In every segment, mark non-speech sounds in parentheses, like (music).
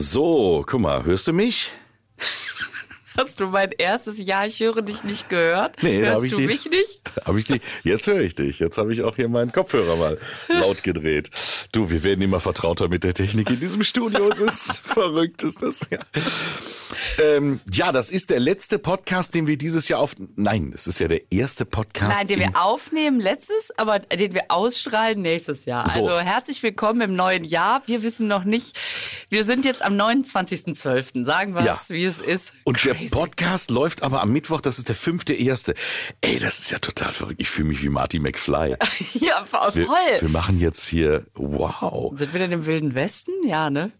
So, guck mal, hörst du mich? Hast du mein erstes Jahr, ich höre dich nicht gehört? Nee, Hörst ich du dich- mich nicht? (laughs) Hab ich dich? Jetzt höre ich dich. Jetzt habe ich auch hier meinen Kopfhörer mal laut gedreht. Du, wir werden immer vertrauter mit der Technik in diesem Studio. Es ist (laughs) verrückt, ist das. Ja. Ähm, ja, das ist der letzte Podcast, den wir dieses Jahr auf. Nein, es ist ja der erste Podcast. Nein, den wir aufnehmen letztes, aber den wir ausstrahlen nächstes Jahr. So. Also herzlich willkommen im neuen Jahr. Wir wissen noch nicht, wir sind jetzt am 29.12. Sagen wir Ja. es, wie es ist. Und der Podcast läuft aber am Mittwoch, das ist der fünfte erste. Ey, das ist ja total verrückt. Ich fühle mich wie Marty McFly. (laughs) Ja, voll. Wir, wir machen jetzt hier, wow. Sind wir denn im Wilden Westen? Ja, ne?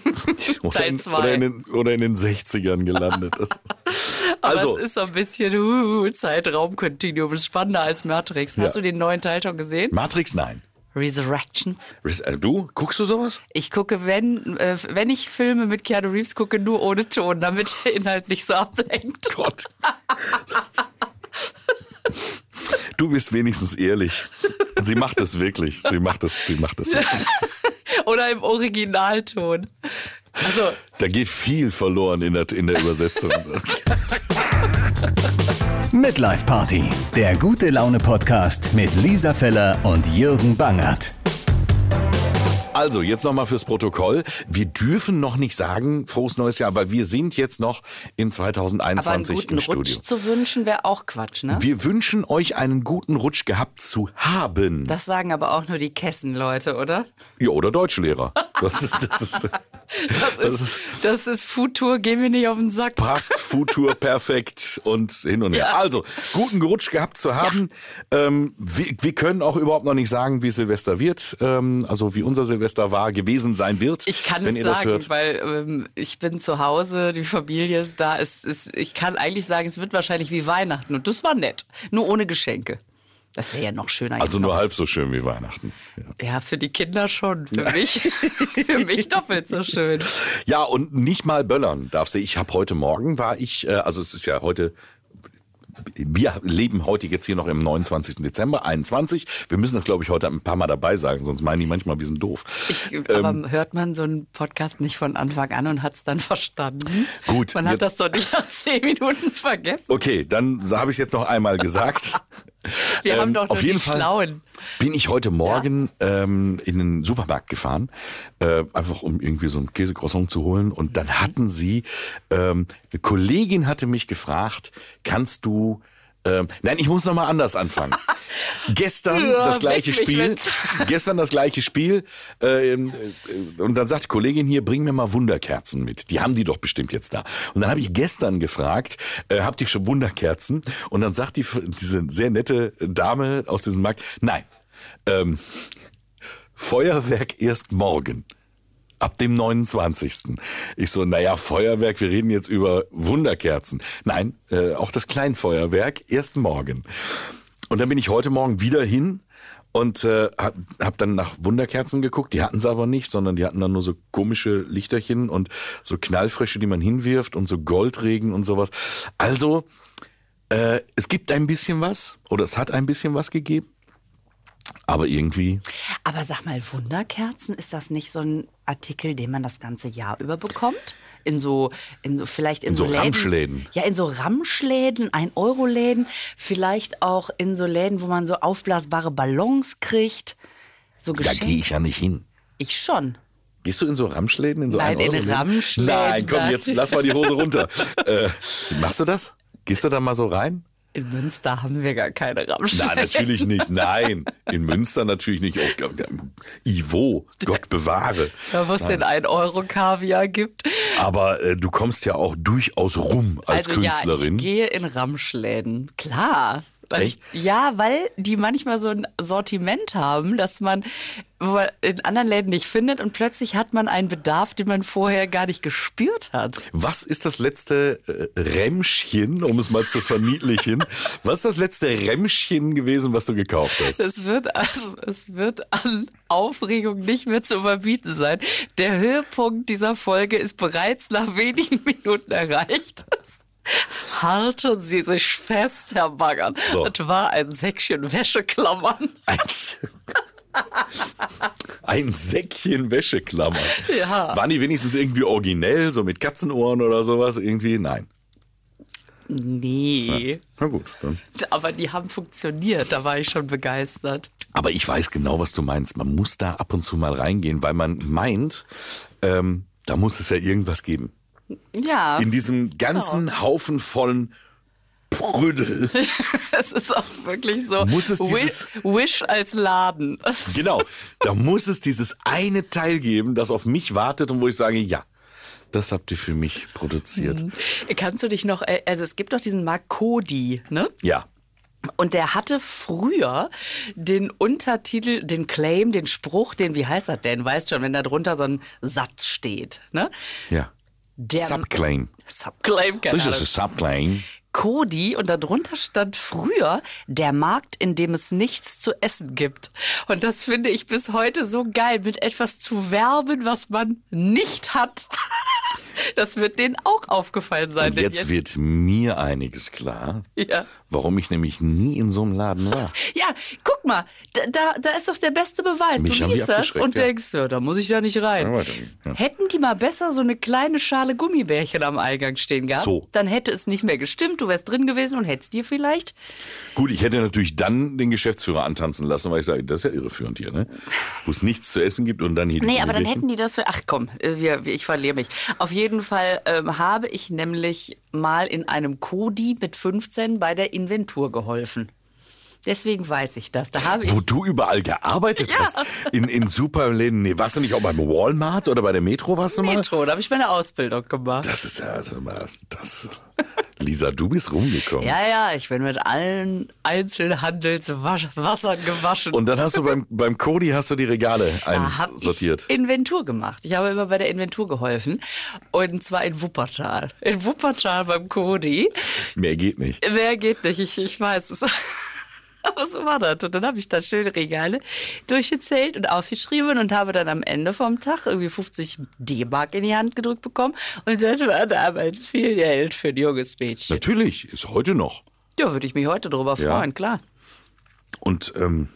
(laughs) Oder Teil in, zwei. oder, in den, oder in den 60ern gelandet. Das, (laughs) Aber also, es ist so ein bisschen uh, Zeitraumkontinuum. Ist spannender als Matrix. Hast Ja. du den neuen Teil schon gesehen? Matrix, nein. Resurrections. Äh, Du, guckst du sowas? Ich gucke, wenn, äh, wenn ich Filme mit Keanu Reeves gucke, nur ohne Ton, damit der Inhalt nicht so ablenkt. Gott. Du bist wenigstens ehrlich. Sie macht es wirklich. Sie macht es, sie macht es wirklich. Oder im Originalton. Also, Da geht viel verloren in der, in der Übersetzung. (laughs) (laughs) Midlife Party, der gute Laune Podcast mit Lisa Feller und Jürgen Bangert. Also, jetzt nochmal fürs Protokoll. Wir dürfen noch nicht sagen, frohes neues Jahr, weil wir sind jetzt noch in aber einen 2021 guten im Rutsch Studio. zu wünschen wäre auch Quatsch, ne? Wir wünschen euch einen guten Rutsch gehabt zu haben. Das sagen aber auch nur die Kessenleute, oder? Ja, oder Deutschlehrer. Das ist, das ist, (laughs) Das ist, das ist Futur, geh mir nicht auf den Sack. passt, Futur (laughs) perfekt und hin und her. Ja. Also, guten Rutsch gehabt zu haben. Ähm, wir, wir können auch überhaupt noch nicht sagen, wie Silvester wird. Ähm, also, wie unser Silvester war, gewesen sein wird. Ich kann wenn es ihr das sagen, hört. weil ähm, ich bin zu Hause, die Familie ist da. Es ist, ich kann eigentlich sagen, es wird wahrscheinlich wie Weihnachten. Und das war nett. Nur ohne Geschenke. Das wäre ja noch schöner. Also nur noch. halb so schön wie Weihnachten. Ja. Ja, für die Kinder schon. Für mich, (laughs) für mich doppelt so schön. Ja, und nicht mal böllern darfst du. Ich habe heute Morgen war ich, äh, also es ist ja heute, wir leben heute jetzt hier noch im 29. Dezember, 21. Wir müssen das, glaube ich, heute ein paar Mal dabei sagen, sonst meinen die manchmal, wir sind doof. Ich, Ähm, aber hört man so einen Podcast nicht von Anfang an und hat es dann verstanden? Gut, Man hat das doch nicht nach zehn Minuten vergessen. Okay, dann habe ich es jetzt noch einmal gesagt. (laughs) Wir haben Ähm, doch nur auf jeden Fall Schlauen. Bin ich heute Morgen ähm, in den Supermarkt gefahren, äh, einfach um irgendwie so ein Käsecroissant zu holen. Und dann hatten sie, ähm, eine Kollegin hatte mich gefragt, kannst du ähm, nein, ich muss noch mal anders anfangen. (laughs) Gestern Ja, das gleiche Spiel. (laughs) Gestern das gleiche Spiel. ähm, äh, und dann sagt die Kollegin hier, bring mir mal Wunderkerzen mit. Die haben die doch bestimmt jetzt da. Und dann habe ich gestern gefragt, äh, habt ihr schon Wunderkerzen? Und dann sagt die, diese sehr nette Dame aus diesem Markt, nein, ähm, Feuerwerk erst morgen. Ab dem 29. Ich so, naja, Feuerwerk, wir reden jetzt über Wunderkerzen. Nein, äh, auch das Kleinfeuerwerk erst morgen. Und dann bin ich heute Morgen wieder hin und äh, hab, hab dann nach Wunderkerzen geguckt. Die hatten sie aber nicht, sondern die hatten dann nur so komische Lichterchen und so Knallfrische, die man hinwirft und so Goldregen und sowas. Also, äh, es gibt ein bisschen was oder es hat ein bisschen was gegeben. Aber irgendwie, Aber sag mal, Wunderkerzen, ist das nicht so ein Artikel, den man das ganze Jahr über bekommt? In so, in so vielleicht in, In so Läden. Ramschläden. Ja, in so Ramschläden, 1-Euro-Läden, vielleicht auch in so Läden, wo man so aufblasbare Ballons kriegt. So da gehe ich ja nicht hin. Ich schon. Gehst du in so Ramschläden? In so Nein, 1 in? Ramschläden, Nein, komm, jetzt lass mal die Hose runter. (laughs) äh, machst du das? Gehst du da mal so rein? In Münster haben wir gar keine Ramschläden. Nein, natürlich nicht. Nein, in Münster natürlich nicht. Oh, Ivo, Gott bewahre. Da wo es den 1-Euro-Kaviar gibt. Aber äh, du kommst ja auch durchaus rum als also Künstlerin. ja, ich gehe in Ramschläden. Klar. Echt? Ja, weil die manchmal so ein Sortiment haben, dass man in anderen Läden nicht findet und plötzlich hat man einen Bedarf, den man vorher gar nicht gespürt hat. Was ist das letzte äh, Rämmchen, um es mal zu verniedlichen? (laughs) Was ist das letzte Rämmchen gewesen, was du gekauft hast? Es wird, also, es wird an Aufregung nicht mehr zu überbieten sein. Der Höhepunkt dieser Folge ist bereits nach wenigen Minuten erreicht. Halten Sie sich fest, Herr Baggern. So. Es war ein Säckchen Wäscheklammern. (laughs) Ein Säckchen Wäscheklammern. Ja. Waren die wenigstens irgendwie originell, so mit Katzenohren oder sowas? Irgendwie? Nein. Nee. Na gut, dann. Aber die haben funktioniert, da war ich schon begeistert. Aber ich weiß genau, was du meinst. Man muss da ab und zu mal reingehen, weil man meint, ähm, da muss es ja irgendwas geben. Ja. In diesem ganzen Haufen vollen Prüdel. (laughs) Es ist auch wirklich so. Muss es dieses- Wish als Laden. (laughs) Genau. Da muss es dieses eine Teil geben, das auf mich wartet und wo ich sage, ja, das habt ihr für mich produziert. Kannst du dich noch, also es gibt doch diesen Mark Cody, ne? Ja. Und der hatte früher den Untertitel, den Claim, den Spruch, den, wie heißt das denn? Weißt schon, wenn da drunter so ein Satz steht, ne? Ja. Der Subclaim. Subclaim, keine Das ist ein Subclaim. Cody und darunter stand früher der Markt, in dem es nichts zu essen gibt. Und das finde ich bis heute so geil, mit etwas zu werben, was man nicht hat. (laughs) Das wird denen auch aufgefallen sein. Und denn jetzt wird mir einiges klar, ja. Warum ich nämlich nie in so einem Laden war. (laughs) ja, guck mal, da, da, ist doch der beste Beweis. Mich du liest das und ja. denkst, ja, da muss ich da nicht rein. Ja, ja. Hätten die mal besser so eine kleine Schale Gummibärchen am Eingang stehen gehabt, So. dann hätte es nicht mehr gestimmt, du wärst drin gewesen und hättest dir vielleicht Gut, ich hätte natürlich dann den Geschäftsführer antanzen lassen, weil ich sage, das ist ja irreführend hier, ne? Wo es nichts zu essen gibt und dann hier Nee, aber dann hätten die das für. Ach komm, äh, wir, wir, ich verliere mich. Auf jeden Fall ähm, habe ich nämlich mal in einem Kodi mit 15 bei der Inventur geholfen. Deswegen weiß ich das. Da habe ich. Wo du überall gearbeitet Ja. hast. In, in Superläden. Nee, warst du nicht auch beim Walmart oder bei der Metro warst du mal? Metro, da habe ich meine Ausbildung gemacht. Das ist ja, mal, das. Lisa, du bist rumgekommen. Ja, ja, ich bin mit allen Einzelhandelswassern gewaschen. Und dann hast du beim, beim Cody hast du die Regale einsortiert. Inventur gemacht. Ich habe immer bei der Inventur geholfen. Und zwar in Wuppertal. In Wuppertal beim Kodi. Mehr geht nicht. Mehr geht nicht, ich, ich weiß es. (laughs) Aber so war das. Und dann habe ich da schöne Regale durchgezählt und aufgeschrieben und habe dann am Ende vom Tag irgendwie 50 D-Mark in die Hand gedrückt bekommen. Und das war damals viel Geld für ein junges Mädchen. Natürlich, ist heute noch. Ja, würde ich mich heute drüber Ja. freuen, klar. Und ähm,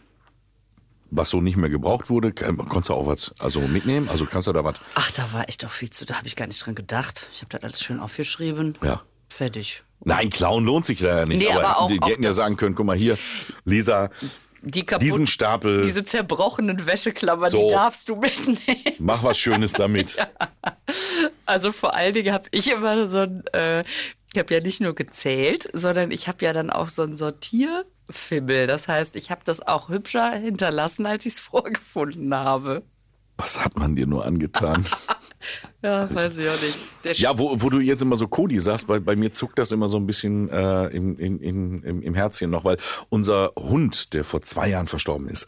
was so nicht mehr gebraucht wurde, kann- konntest du auch was also mitnehmen? Also kannst du da was. Ach, da war ich doch viel zu, da habe ich gar nicht dran gedacht. Ich habe das alles schön aufgeschrieben. Ja. Fertig. Nein, klauen lohnt sich da ja nicht. Nee, aber auch- die, die hätten ja sagen können, guck mal hier, Lisa, Die kaputt, diesen Stapel, diese zerbrochenen Wäscheklammern, So. die darfst du mitnehmen. mach was Schönes damit. (laughs) Also vor allen Dingen habe ich immer so ein, äh, ich habe ja nicht nur gezählt, sondern ich habe ja dann auch so ein Sortierfimmel. Das heißt, ich habe das auch hübscher hinterlassen, als ich es (laughs) vorgefunden habe. Was hat man dir nur angetan? (laughs) Ja, weiß ich auch nicht. Der Ja, wo, wo du jetzt immer so Cody sagst, bei, bei mir zuckt das immer so ein bisschen äh, im, in, in, im, im Herzchen noch, weil unser Hund, der vor zwei Jahren verstorben ist,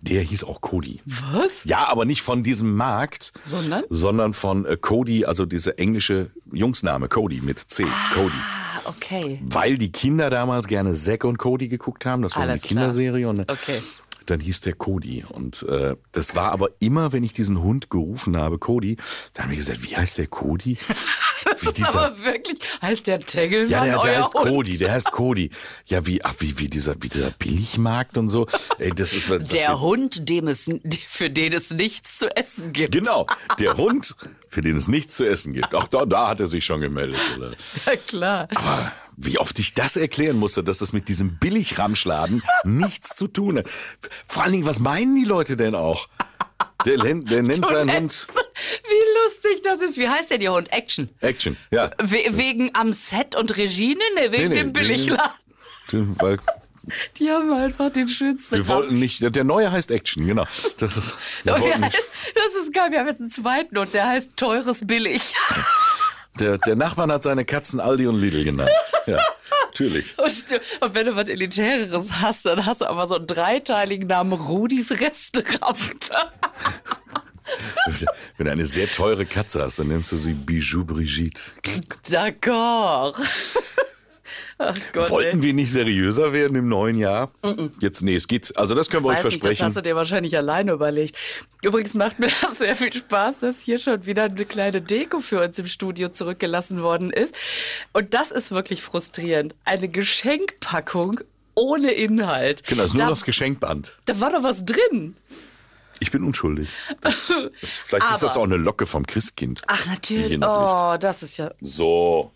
der hieß auch Cody. Was? Ja, aber nicht von diesem Markt, Sondern? sondern von äh, Cody, also dieser englische Jungsname Cody mit C, Cody. Ah, okay. Weil die Kinder damals gerne Zack und Cody geguckt haben, das war so Alles eine klar. Kinderserie und äh, Okay. Dann hieß der Cody. Und äh, das war aber immer, wenn ich diesen Hund gerufen habe, Cody, dann habe ich gesagt, wie heißt der Cody? (laughs) Das Wie ist dieser- aber wirklich. Heißt der Tegelmann Ja, der, der heißt Hund? Cody, der heißt Cody. Ja, wie, ach, wie, wie dieser, wie dieser Billigmarkt und so. Ey, das ist, das Der wird- Hund, dem es, für den es nichts zu essen gibt. Genau, der (laughs) Hund, für den es nichts zu essen gibt. Auch da, da hat er sich schon gemeldet. Oder? Ja, klar. Aber wie oft ich das erklären musste, dass das mit diesem Billigramschladen (laughs) nichts zu tun hat. Vor allen Dingen, was meinen die Leute denn auch? Der, der nennt seinen Hund Wie lustig das ist. Wie heißt denn Ihr Hund? Action. Action. Ja. We wegen am Set und Regine? Ne, wegen Nee, nee, dem Billigladen. Weil Die haben einfach den schönsten wir wollten nicht, der neue heißt Action, genau. Das ist, wir Und wir, nicht, das ist geil. Wir haben jetzt einen zweiten und der heißt Teures Billig. (laughs) der, der Nachbarn hat seine Katzen Aldi und Lidl genannt. Ja, natürlich. Und, wenn du was Elitäreres hast, dann hast du aber so einen dreiteiligen Namen Rudis Restaurant. (laughs) Wenn du eine sehr teure Katze hast, dann nennst du sie Bijou Brigitte. D'accord. Gott, Wollten ey. wir nicht seriöser werden im neuen Jahr? Jetzt, nee, es geht. Also das können wir euch Weiß nicht, das versprechen. hast du dir wahrscheinlich alleine überlegt. Übrigens macht mir das sehr viel Spaß, dass hier schon wieder eine kleine Deko für uns im Studio zurückgelassen worden ist. Und das ist wirklich frustrierend. Eine Geschenkpackung ohne Inhalt. genau, ist nur da, das Geschenkband. da war doch was drin. Ich bin unschuldig. (laughs) Vielleicht ist das Aber- auch eine Locke vom Christkind. Ach, natürlich. noch Oh, das ist ja. So,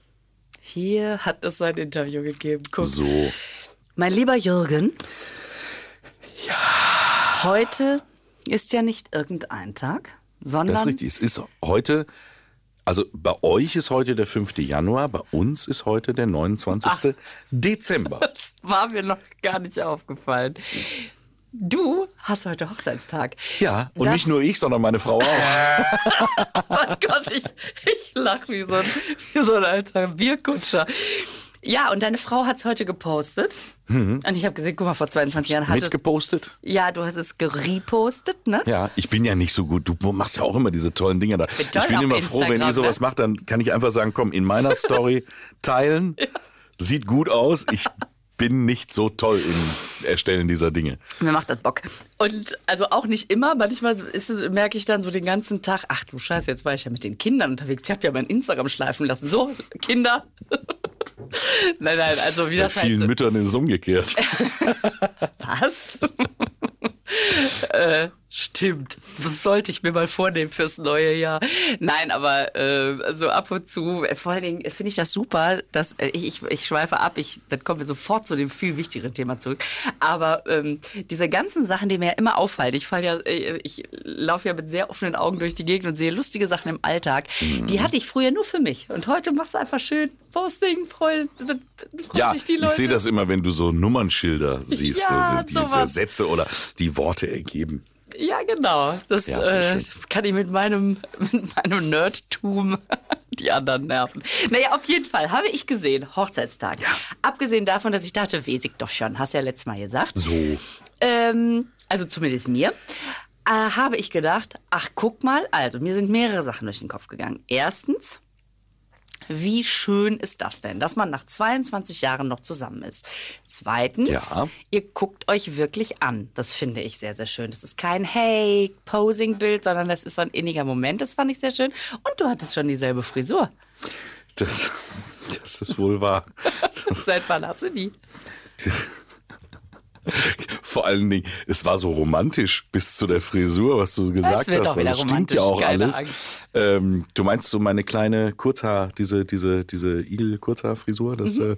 Hier hat es ein Interview gegeben. Guck. so. Mein lieber Jürgen. Ja. Heute ist ja nicht irgendein Tag, sondern. Das ist richtig. Es ist heute, also bei euch ist heute der 5. Januar, bei uns ist heute der 29. Dezember. (laughs) Das war mir noch gar nicht aufgefallen. Du hast heute Hochzeitstag. Ja, und Das- nicht nur ich, sondern meine Frau auch. (laughs) Oh Gott, ich, ich lach wie so, ein, wie so ein alter Bierkutscher. Ja, und deine Frau hat es heute gepostet. Und ich habe gesehen, guck mal, vor 22 Jahren hat es. Mitgepostet? Ja, du hast es gerepostet, ne? Ja, ich bin ja nicht so gut. Du machst ja auch immer diese tollen Dinger da. Bin Ich bin immer froh, wenn Instagram, ihr sowas ne? macht, dann kann ich einfach sagen, komm, in meiner Story (laughs) teilen. Sieht gut aus. Ich bin nicht so toll im Erstellen dieser Dinge. Mir macht das Bock. Und also auch nicht immer, manchmal ist es, merke ich dann so den ganzen Tag, ach du Scheiße, jetzt war ich ja mit den Kindern unterwegs. Ich habe ja mein Instagram schleifen lassen. So, Kinder. (laughs) nein, nein, also wie Bei das halt vielen. Müttern ist es umgekehrt. (laughs) Was? (laughs) äh, stimmt. Das sollte ich mir mal vornehmen fürs neue Jahr. Nein, aber äh, so ab und zu, äh, vor allen Dingen finde ich das super, dass äh, ich, ich, ich schweife ab, ich, dann kommen wir sofort zu dem viel wichtigeren Thema zurück. Aber ähm, diese ganzen Sachen, die mir ja immer auffallen, ich fall ja, äh, ich laufe ja mit sehr offenen Augen durch die Gegend und sehe lustige Sachen im Alltag, die hatte ich früher nur für mich. Und heute machst du einfach schön Posting, freut, freut Ja, sich die ich Leute. sehe das immer, wenn du so Nummernschilder siehst, Ja, also diese sowas. Sätze oder die Worte ergeben. Ja, genau. Das Ja, äh, kann ich mit meinem, (laughs) mit meinem Nerdtum (laughs) die anderen nerven. Naja, auf jeden Fall habe ich gesehen, Hochzeitstag. Abgesehen davon, dass ich dachte, ich doch schon, hast ja letztes Mal gesagt. So. Ähm, also zumindest mir. Äh, habe ich gedacht, ach guck mal, also mir sind mehrere Sachen durch den Kopf gegangen. Erstens, wie schön ist das denn, dass man nach 22 Jahren noch zusammen ist? Zweitens, Ja. ihr guckt euch wirklich an. Das finde ich sehr, sehr schön. Das ist kein Hey, Posing-Bild, sondern das ist so ein inniger Moment. Das fand ich sehr schön. Und du hattest schon dieselbe Frisur. Das, das ist wohl wahr. (laughs) Seit wann hast du die? Vor allen Dingen, es war so romantisch bis zu der Frisur, was du gesagt wird hast. doch das stimmt romantisch, ja auch alles. Ähm, du meinst so meine kleine Kurzhaar, diese, diese, diese Igel-Kurzhaarfrisur? Mhm. äh,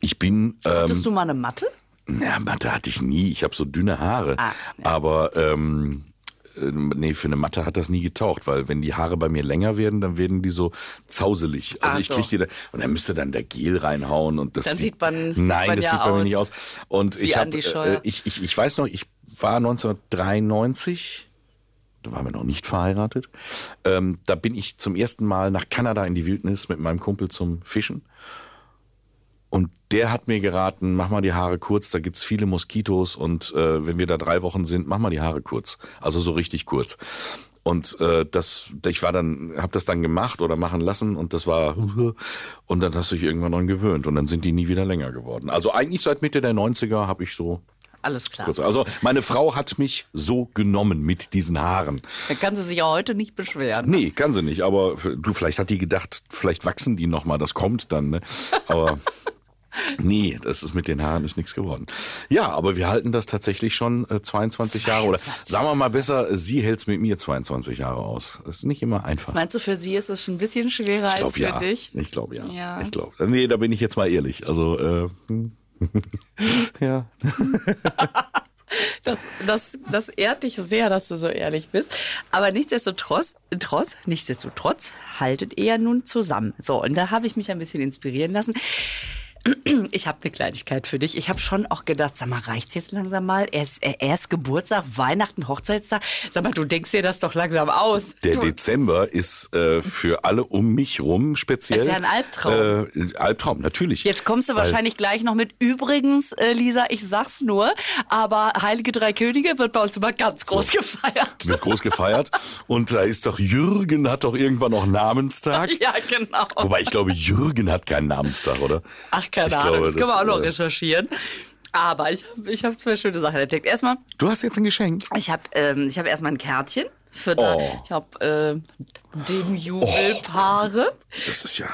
ich bin. Ähm, Hattest du mal eine Matte? Ja, Matte hatte ich nie. Ich habe so dünne Haare. Ah, ja. Aber ähm, äh, nee, für eine Matte hat das nie getaucht, weil wenn die Haare bei mir länger werden, dann werden die so zauselig. Also Ach ich so. kriege die da, und dann müsste dann der Gel reinhauen und das Dann sieht man- sieht nein, man das ja sieht bei mir nicht aus. Und wie ich Scheuer. äh, ich, ich ich weiß noch, ich war 1993 da waren wir noch nicht verheiratet. Ähm, da bin ich zum ersten Mal nach Kanada in die Wildnis mit meinem Kumpel zum Fischen. Der hat mir geraten, mach mal die Haare kurz, da gibt's viele Moskitos und äh, wenn wir da drei Wochen sind, mach mal die Haare kurz. Also so richtig kurz. Und äh, das, ich war dann, habe das dann gemacht oder machen lassen und das war (laughs) und dann hast du dich irgendwann dran gewöhnt und dann sind die nie wieder länger geworden. Also eigentlich seit Mitte der 90er habe ich so Alles klar. Also meine Frau hat mich so genommen mit diesen Haaren. Dann kann sie sich ja heute nicht beschweren. Nee, kann sie nicht, aber du, vielleicht hat die gedacht, vielleicht wachsen die nochmal, das kommt dann, ne? Aber (laughs) nee, das ist mit den Haaren ist nichts geworden. Ja, aber wir halten das tatsächlich schon äh, 22 Jahre oder 22. sagen wir mal besser, sie hält's mit mir 22 Jahre aus. Das ist nicht immer einfach. Meinst du, für sie ist es schon ein bisschen schwerer ich als für ja. dich? Ich glaube ja. Ja. Ich glaube. Nee, da bin ich jetzt mal ehrlich. Also äh, (laughs) ja. (laughs) Das, das, das ehrt dich sehr, dass du so ehrlich bist. Aber nichtsdestotrotz, trotz, nichtsdestotrotz haltet ihr ja nun zusammen. So, und da habe ich mich ein bisschen inspirieren lassen. Ich habe eine Kleinigkeit für dich. Ich habe schon auch gedacht, sag mal, reicht's jetzt langsam mal? Erst, erst Geburtstag, Weihnachten, Hochzeitstag. Sag mal, du denkst dir das doch langsam aus. Der du, Dezember ist äh, für alle um mich rum speziell. Das ist ja ein Albtraum. Äh, Albtraum, natürlich. Jetzt kommst du Weil- wahrscheinlich gleich noch mit. Übrigens, äh, Lisa, ich sag's nur, aber Heilige Drei Könige wird bei uns immer ganz groß gefeiert. wird groß gefeiert. Und da ist doch Jürgen hat doch irgendwann noch Namenstag. (laughs) Ja, genau. Wobei ich glaube, Jürgen hat keinen Namenstag, oder? Ach, keine Ich Ahnung, glaube, das können wir auch noch äh, recherchieren. Aber ich habe ich hab zwei schöne Sachen entdeckt. Erstmal, Du hast jetzt ein Geschenk. ich habe ähm, ich hab erstmal ein Kärtchen für da, Oh. ich habe äh, dem Jubelpaare Das ist ja,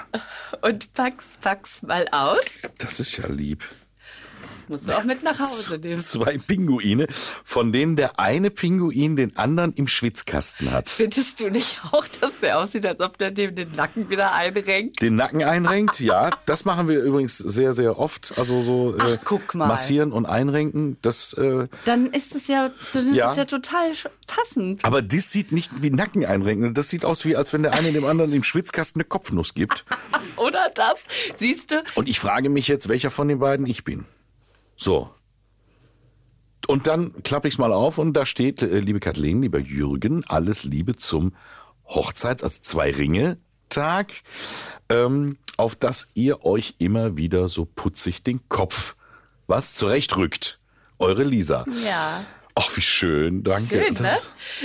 und pack's, pack's mal aus. das ist ja lieb. Musst du auch mit nach Hause nehmen. Zwei Pinguine, von denen der eine Pinguin den anderen im Schwitzkasten hat. Findest du nicht auch, dass der aussieht, als ob der dem den Nacken wieder einrenkt? Den Nacken einrenkt, ja. Das machen wir übrigens sehr, sehr oft. Also so äh, Ach, mal. massieren und einrenken. Das, äh, Dann ist es ja, dann ist Ja. es ja total passend. aber das sieht nicht wie Nacken einrenken. Das sieht aus wie, als wenn der eine dem anderen im Schwitzkasten eine Kopfnuss gibt. (laughs) Oder das? Siehst du? Und ich frage mich jetzt, welcher von den beiden ich bin. So. Und dann klappe ich es mal auf und da steht, äh, liebe Kathleen, lieber Jürgen, alles Liebe zum Hochzeits-, also zwei Ringe Tag, ähm, auf das ihr euch immer wieder so putzig den Kopf, was zurechtrückt. Eure Lisa. Ja. Ach, wie schön, danke. Schön, ne?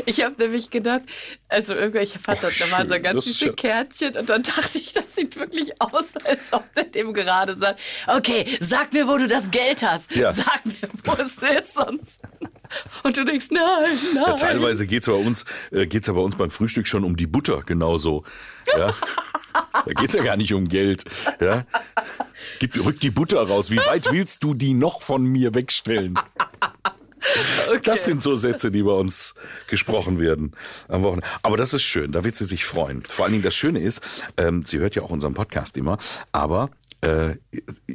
Ich habe nämlich gedacht, also irgendwie, ich fand, Oh, das, da waren so ganz süße Kärtchen und dann (laughs) dachte ich, das sieht wirklich aus, als ob der dem gerade sagt, okay, sag mir, wo du das Geld hast. Ja. Sag mir, wo es (laughs) ist, sonst. Und du denkst, nein, nein. Ja, teilweise geht's bei uns, äh, geht's ja bei uns beim Frühstück schon um die Butter, genauso. Ja. Da geht's ja gar nicht um Geld. Ja. Gib, rück die Butter raus. Wie weit willst du die noch von mir wegstellen? (laughs) Das sind so Sätze, die bei uns gesprochen werden am Wochenende. Aber das ist schön, da wird sie sich freuen. Vor allen Dingen das Schöne ist, ähm, sie hört ja auch unseren Podcast immer, aber äh,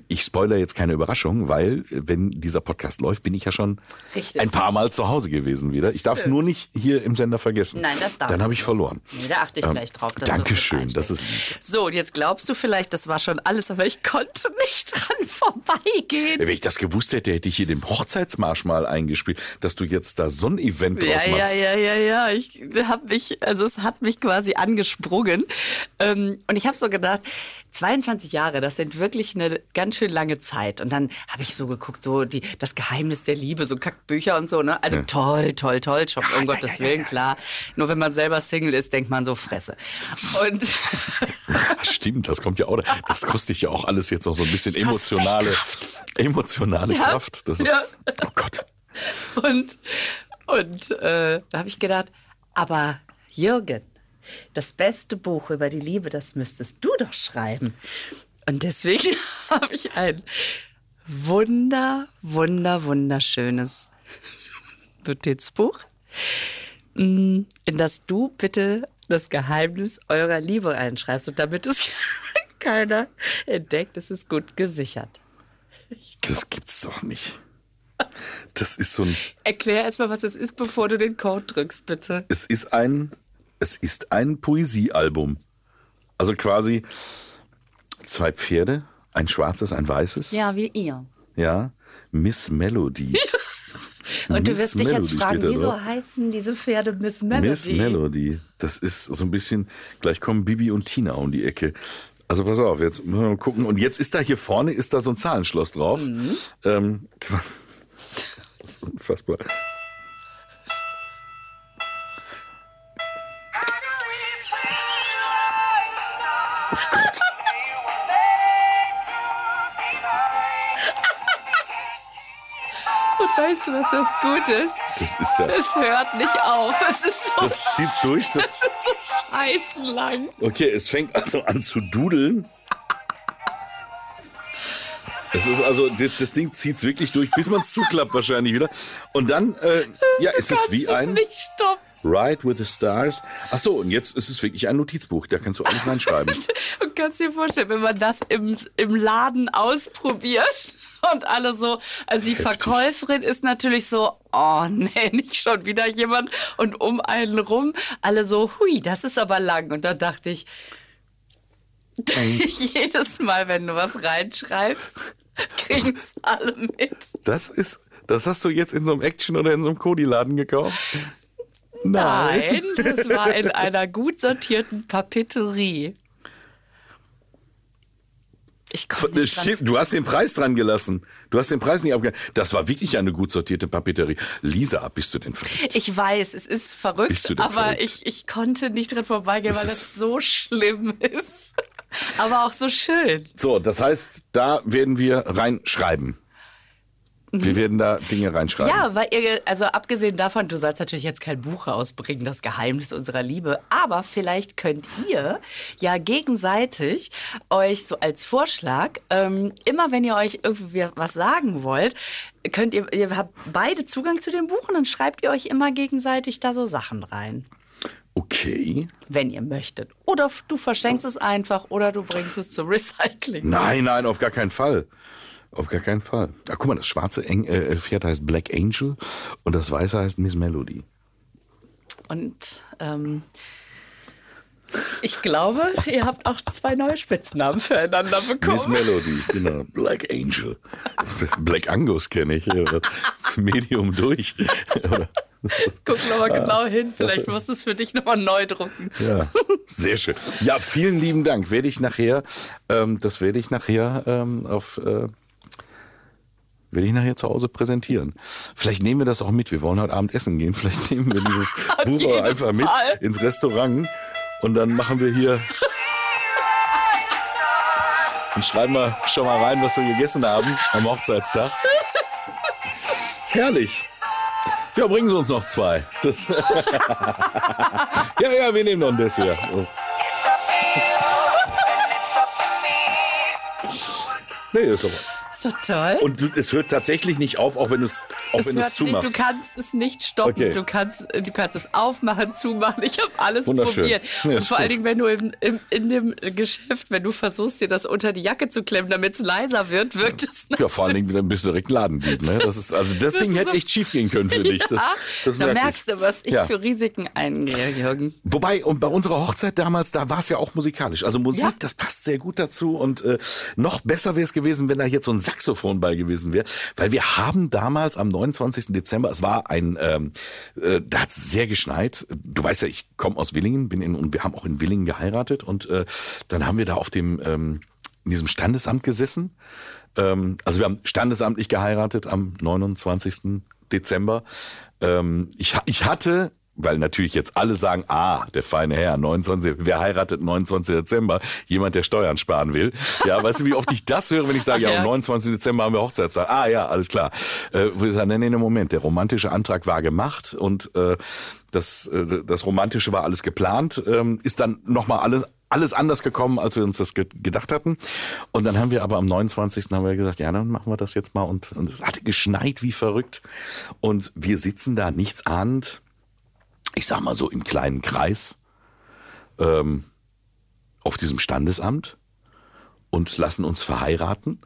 ich spoiler jetzt keine Überraschung, weil wenn dieser Podcast läuft, bin ich ja schon Richtig. ein paar Mal zu Hause gewesen wieder. Ich darf es nur nicht hier im Sender vergessen. Nein, das darfst Dann habe ich verloren. Nee, da achte ich Ähm, gleich drauf. Dankeschön, das ist lieb. So, und jetzt glaubst du vielleicht, das war schon alles, aber ich konnte (laughs) nicht dran vorbeigehen. Wenn ich das gewusst hätte, hätte ich hier den Hochzeitsmarsch mal eingespielt, dass du jetzt da so ein Event draus Ja, machst. ja, ja, ja, ja. Ich habe mich, also es hat mich quasi angesprungen. Ähm, und ich habe so gedacht, 22 Jahre, das sind wirklich eine ganz schön lange Zeit. Und dann habe ich so geguckt, so die, das Geheimnis der Liebe, so Kackbücher und so, ne? Also toll, toll, toll, schon, um Gottes Willen, klar. Nur wenn man selber Single ist, denkt man so Fresse. Und (laughs) Stimmt, das kommt ja auch. Das kostet ja auch alles jetzt noch so ein bisschen emotionale, Kraft. emotionale Ja, Kraft. Das ist, ja. Oh Gott. Und, und äh, da habe ich gedacht, aber Jürgen, das beste Buch über die Liebe, das müsstest du doch schreiben. Und deswegen (laughs) habe ich ein wunder, wunder, wunderschönes Notizbuch, mm, in das du bitte das Geheimnis eurer Liebe einschreibst. Und damit es (laughs) keiner entdeckt, ist es gut gesichert. Das gibt's doch nicht. Das ist so ein. Erklär erstmal, was es ist, bevor du den Code drückst, bitte. Es ist ein. Es ist ein Poesiealbum. Also quasi zwei Pferde, ein schwarzes, ein weißes. Ja, wie ihr. Ja. Miss Melody. (laughs) Und du Miss wirst dich jetzt Melody fragen, steht da wieso drauf. heißen diese Pferde Miss Melody? Miss Melody. Das ist so ein bisschen, gleich kommen Bibi und Tina um die Ecke. Also pass auf, jetzt müssen wir mal gucken. Und jetzt ist da hier vorne, ist da so ein Zahlenschloss drauf. Mhm. Ähm, (laughs) das ist unfassbar. Weißt du, was das Gute ist? Das ist ja, Es hört nicht auf. Es ist so, das zieht's durch. (laughs) es Das, ist so scheißenlang. okay, es fängt also an zu dudeln. Es ist also, das, das Ding zieht's wirklich durch, bis man es zuklappt wahrscheinlich wieder. Und dann, äh, ja, ist es wie ein nicht stoppen. Ride with the Stars. Ach so, und jetzt ist es wirklich ein Notizbuch. Da kannst du alles reinschreiben. (laughs) Und kannst dir vorstellen, wenn man das im, im Laden ausprobiert (laughs) und alle so, also die Heftig. Verkäuferin ist natürlich so, oh nee, nicht schon wieder jemand. Und um einen rum alle so, hui, das ist aber lang. Und da dachte ich, (laughs) jedes Mal, wenn du was reinschreibst, (laughs) kriegen's alle mit. Das ist, das hast du jetzt in so einem Action oder in so einem Cody-Laden gekauft? Nein, das war in einer gut sortierten Papeterie. Ich komme Das nicht dran. Du hast den Preis dran gelassen. Du hast den Preis nicht abgegeben. Das war wirklich eine gut sortierte Papeterie. Lisa, bist du denn verrückt? Ich weiß, es ist Bist verrückt, du denn aber verrückt? ich, ich konnte nicht dran vorbeigehen, Das weil es so schlimm (laughs) ist. Aber auch so schön. So, das heißt, da werden wir reinschreiben. Wir werden da Dinge reinschreiben. Ja, weil ihr, also abgesehen davon, du sollst natürlich jetzt kein Buch rausbringen, das Geheimnis unserer Liebe, aber vielleicht könnt ihr ja gegenseitig euch so als Vorschlag, ähm, immer wenn ihr euch irgendwie was sagen wollt, könnt ihr, ihr habt beide Zugang zu dem Buch und dann schreibt ihr euch immer gegenseitig da so Sachen rein. Okay. Wenn ihr möchtet. Oder du verschenkst es einfach oder du bringst es zum Recycling. Nein, nein, auf gar keinen Fall. Auf gar keinen Fall. Ah, guck mal, das schwarze Eng äh, Pferd heißt Black Angel und das weiße heißt Miss Melody. Und ähm, ich glaube, ihr habt auch zwei neue Spitznamen füreinander bekommen. Miss Melody, genau. Black Angel. Black Angus kenne ich. Medium durch. Guck nochmal genau hin, vielleicht musst du es für dich nochmal neu drucken. Ja, sehr schön. Ja, vielen lieben Dank. Werde ich nachher, ähm, das werde ich nachher ähm, auf äh, werde ich nachher zu Hause präsentieren. Vielleicht nehmen wir das auch mit. Wir wollen heute Abend essen gehen. Vielleicht nehmen wir dieses (laughs) Buch einfach mit Mal. ins Restaurant und dann machen wir hier und schreiben wir schon mal rein, was wir gegessen haben am Hochzeitstag. Herrlich. Ja, bringen Sie uns noch zwei. Das (laughs) ja, ja, wir nehmen noch ein Dessert. Oh. Nee, ist aber. So toll. Und es hört tatsächlich nicht auf, auch wenn du es auch Es wenn du es nicht, du kannst es nicht stoppen. Okay. Du, kannst, du kannst es aufmachen, zumachen. Ich habe alles probiert. Ja, Und vor allen gut. Dingen, wenn du im, im, in dem Geschäft, wenn du versuchst, dir das unter die Jacke zu klemmen, damit es leiser wird, wirkt es ja, vor allen Dingen dann bist du direkt Ladendieb. Ne? Das ist, also das, Das Ding hätte so- echt schief gehen können für dich. Das, ja, das da merk ich. merkst du, was ich Ja. für Risiken eingehe, Jürgen. Wobei, und bei unserer Hochzeit damals, da war es ja auch musikalisch. Also Musik, Ja. das passt sehr gut dazu. Und äh, noch besser wäre es gewesen, wenn da jetzt so ein Saxophon bei gewesen wäre. Weil wir haben damals am 29. Dezember, es war ein, ähm, äh, da hat es sehr geschneit. Du weißt ja, ich komme aus Willingen, bin in, und wir haben auch in Willingen geheiratet. Und äh, dann haben wir da auf dem, ähm, in diesem Standesamt gesessen. Ähm, also wir haben standesamtlich geheiratet am 29. Dezember. Ähm, ich, ich hatte weil natürlich jetzt alle sagen, ah, der feine Herr, 29, wer heiratet 29. Dezember? Jemand, der Steuern sparen will. Ja, weißt du, wie oft ich das höre, wenn ich sage, Ach ja, am 29. Dezember haben wir Hochzeitstag. Ah ja, alles klar. Äh, wo ich sage, nee, nee, nee, Moment, der romantische Antrag war gemacht und äh, das, äh, das Romantische war alles geplant, ähm, ist dann nochmal alles alles anders gekommen, als wir uns das ge gedacht hatten. Und dann haben wir aber am 29. haben wir gesagt, ja, dann machen wir das jetzt mal. Und, und es hatte geschneit wie verrückt. Und wir sitzen da nichts ahnend ich sag mal so im kleinen Kreis ähm, auf diesem Standesamt und lassen uns verheiraten.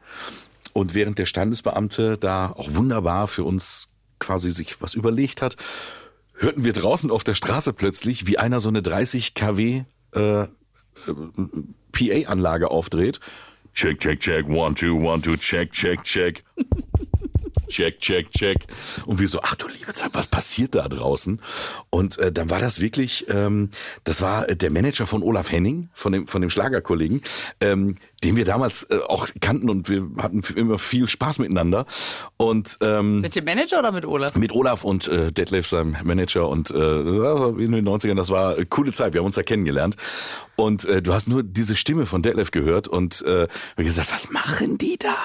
Und während der Standesbeamte da auch wunderbar für uns quasi sich was überlegt hat, hörten wir draußen auf der Straße plötzlich, wie einer so eine 30 kW äh, äh, PA-Anlage aufdreht. Check, check, check, one, two, one, two, check, check, check. Check, check, check. Und wir so, ach du liebe Zeit, was passiert da draußen? Und äh, dann war das wirklich, ähm, das war äh, der Manager von Olaf Henning, von dem, von dem Schlagerkollegen, ähm, den wir damals äh, auch kannten und wir hatten immer viel Spaß miteinander. Und ähm, Mit dem Manager oder mit Olaf? mit Olaf und äh, Detlef, seinem Manager und äh, in den 90ern, das war eine coole Zeit, wir haben uns da kennengelernt. Und äh, du hast nur diese Stimme von Detlef gehört und äh, gesagt, was machen die da?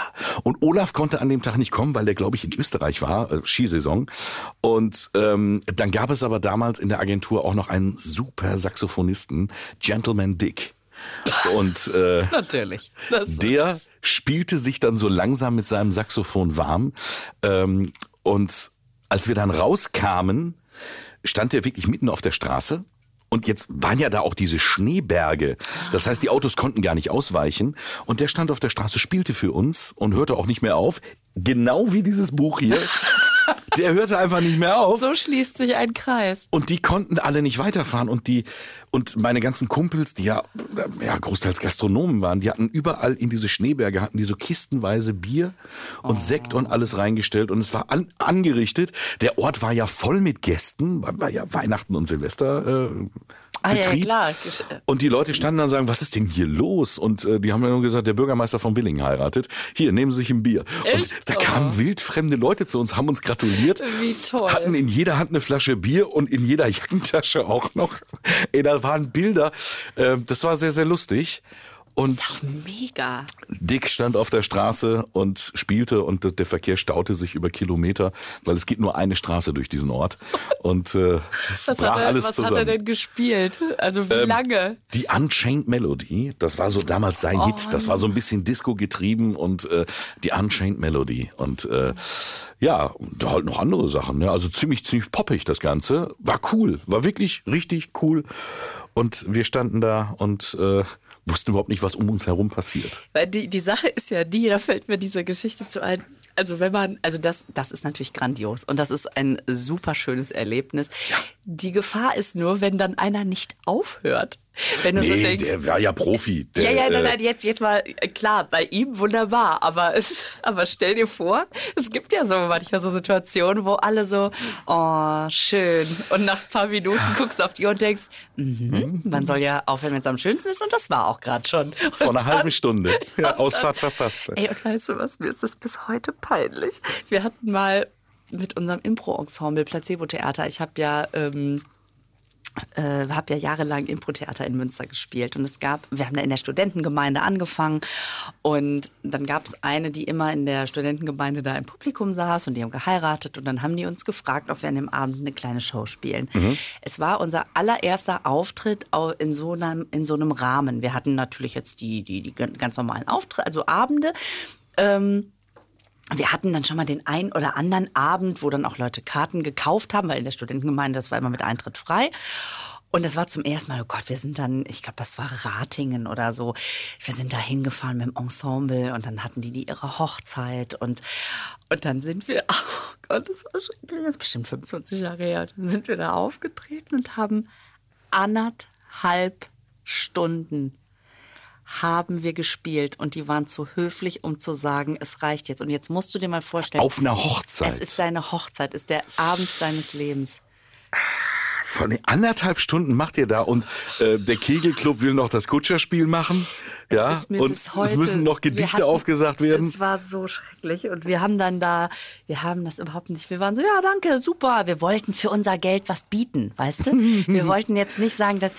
Und Olaf konnte an dem Tag nicht kommen, weil der, glaube ich, in Österreich war, äh, Skisaison. Und ähm, dann gab es aber damals in der Agentur auch noch einen super Saxophonisten, Gentleman Dick. (laughs) Und äh, Natürlich. Das der spielte sich dann so langsam mit seinem Saxophon warm. Ähm, und als wir dann rauskamen, stand er wirklich mitten auf der Straße. Und jetzt waren ja da auch diese Schneeberge. Das heißt, die Autos konnten gar nicht ausweichen. Und der stand auf der Straße, spielte für uns und hörte auch nicht mehr auf. Genau wie dieses Buch hier. Der hörte einfach nicht mehr auf. So schließt sich ein Kreis. Und die konnten alle nicht weiterfahren und die und meine ganzen Kumpels, die ja, ja großteils Gastronomen waren, die hatten überall in diese Schneeberge hatten die so kistenweise Bier und Sekt und alles reingestellt und es war an, angerichtet. Der Ort war ja voll mit Gästen, war, war ja Weihnachten und Silvester äh, Ah, ja, klar. Und die Leute standen dann und sagen, was ist denn hier los? Und äh, die haben dann nur gesagt, der Bürgermeister von Willingen heiratet. Hier, nehmen Sie sich ein Bier. Echt? Und da Oh. kamen wildfremde Leute zu uns, haben uns gratuliert. Wie toll. Hatten in jeder Hand eine Flasche Bier und in jeder (laughs) Jackentasche auch noch. Ey, da waren Bilder. Äh, das war sehr, sehr lustig. Und mega. Dick stand auf der Straße und spielte und der Verkehr staute sich über Kilometer, weil es geht nur eine Straße durch diesen Ort. Und äh, es Was, brach hat er, alles was zusammen. hat er denn gespielt? Also wie lange? Die Unchained Melody, das war so damals sein Hit. Das war so ein bisschen Disco getrieben und äh, die Unchained Melody. Und äh, ja, und halt noch andere Sachen. Ne? Also ziemlich, ziemlich poppig das Ganze. War cool, war wirklich richtig cool. Und wir standen da und äh, wussten überhaupt nicht, was um uns herum passiert. Weil die, die Sache ist ja die, da fällt mir diese Geschichte zu ein. Also wenn man, also das, das ist natürlich grandios und das ist ein super schönes Erlebnis. Die Gefahr ist nur, wenn dann einer nicht aufhört. (laughs) Wenn du so Nee, denkst, der war ja Profi. Der, ja, ja, nein, äh, nein, jetzt, jetzt mal, äh, klar, bei ihm wunderbar, aber, (laughs) es, aber stell dir vor, es gibt ja so manchmal so Situationen, wo alle so, oh, schön. Und nach ein paar Minuten guckst du auf die Uhr und denkst, mhm, man soll ja aufhören, wenn es am schönsten ist und das war auch gerade schon. Vor Und einer halben dann- Stunde. (laughs) Ja, Ausfahrt verpasst. Ey, und weißt du was, mir ist das bis heute peinlich. Wir hatten mal mit unserem Impro-Ensemble Placebo-Theater, ich habe ja... Ähm, äh, habe ja jahrelang Impro-Theater in Münster gespielt und es gab, wir haben da in der Studentengemeinde angefangen und dann gab es eine, die immer in der Studentengemeinde da im Publikum saß und die haben geheiratet und dann haben die uns gefragt, ob wir an dem Abend eine kleine Show spielen. Es war unser allererster Auftritt au- in so einem, in so einem Rahmen. Wir hatten natürlich jetzt die, die, die ganz normalen Auftritte, also Abende. Ähm, wir hatten dann schon mal den einen oder anderen Abend, wo dann auch Leute Karten gekauft haben, weil in der Studentengemeinde, das war immer mit Eintritt frei. Und das war zum ersten Mal, oh Gott, wir sind dann, ich glaube, das war Ratingen oder so. Wir sind da hingefahren mit dem Ensemble und dann hatten die, die ihre Hochzeit und, und dann sind wir, (laughs) oh Gott, das war schrecklich, das ist bestimmt 25 Jahre her. Dann sind wir da aufgetreten und haben anderthalb Stunden haben wir gespielt und die waren zu höflich, um zu sagen, es reicht jetzt. Und jetzt musst du dir mal vorstellen, Auf einer Hochzeit. es ist deine Hochzeit, ist der Abend deines Lebens. Von anderthalb Stunden macht ihr da und äh, der Kegelclub will noch das Kutscherspiel machen. Ja, ist mir und bis es heute- müssen noch Gedichte hatten- aufgesagt werden. Es war so schrecklich und wir haben dann da, wir haben das überhaupt nicht, wir waren so, ja danke, super, wir wollten für unser Geld was bieten, weißt du? (laughs) Wir wollten jetzt nicht sagen, dass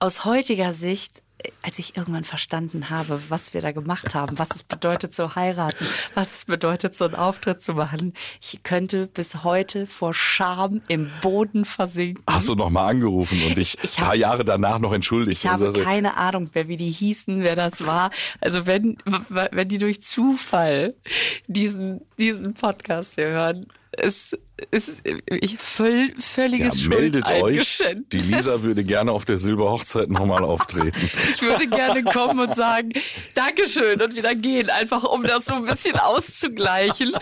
aus heutiger Sicht, als ich irgendwann verstanden habe, was wir da gemacht haben, was es bedeutet zu heiraten, was es bedeutet, so einen Auftritt zu machen, ich könnte bis heute vor Scham im Boden versinken. Hast du noch mal angerufen und dich Ich- ich ein paar hab- Jahre danach noch entschuldigt. Ich habe Also, keine Ahnung mehr, wie die hießen, wer das war. Also wenn, wenn die durch Zufall diesen, diesen Podcast hier hören, es ist völl, ja, völliges meldet euch. Die Lisa würde gerne auf der Silberhochzeit nochmal auftreten. (laughs) Ich würde gerne kommen und sagen, Dankeschön und wieder gehen, einfach um das so ein bisschen auszugleichen.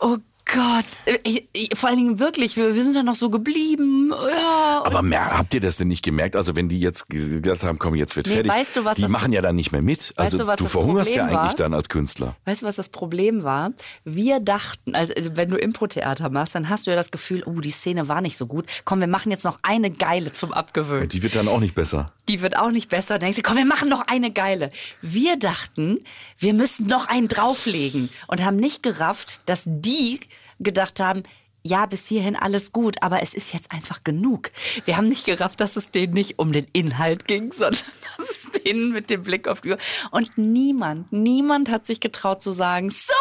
Oh Gott, ich, ich, vor allen Dingen wirklich, wir, wir sind ja noch so geblieben. Ja, Aber mer- habt ihr das denn nicht gemerkt? Also wenn die jetzt gesagt haben, komm, jetzt wird Nee, fertig, weißt du, was die das- machen ja dann nicht mehr mit. Also du, was du das verhungerst ja Problem eigentlich war? dann als Künstler. Weißt du, was das Problem war? Wir dachten, also also wenn du Impro-Theater machst, dann hast du ja das Gefühl, oh, die Szene war nicht so gut. Komm, wir machen jetzt noch eine geile zum Abgewöhnen. Und die wird dann auch nicht besser. Die wird auch nicht besser. Dann denkst du, komm, wir machen noch eine geile. Wir dachten, wir müssen noch einen drauflegen und haben nicht gerafft, dass die gedacht haben, ja, bis hierhin alles gut, aber es ist jetzt einfach genug. Wir haben nicht gerafft, dass es denen nicht um den Inhalt ging, (laughs) sondern dass es denen mit dem Blick auf die Uhr. Und niemand, niemand hat sich getraut zu sagen, so,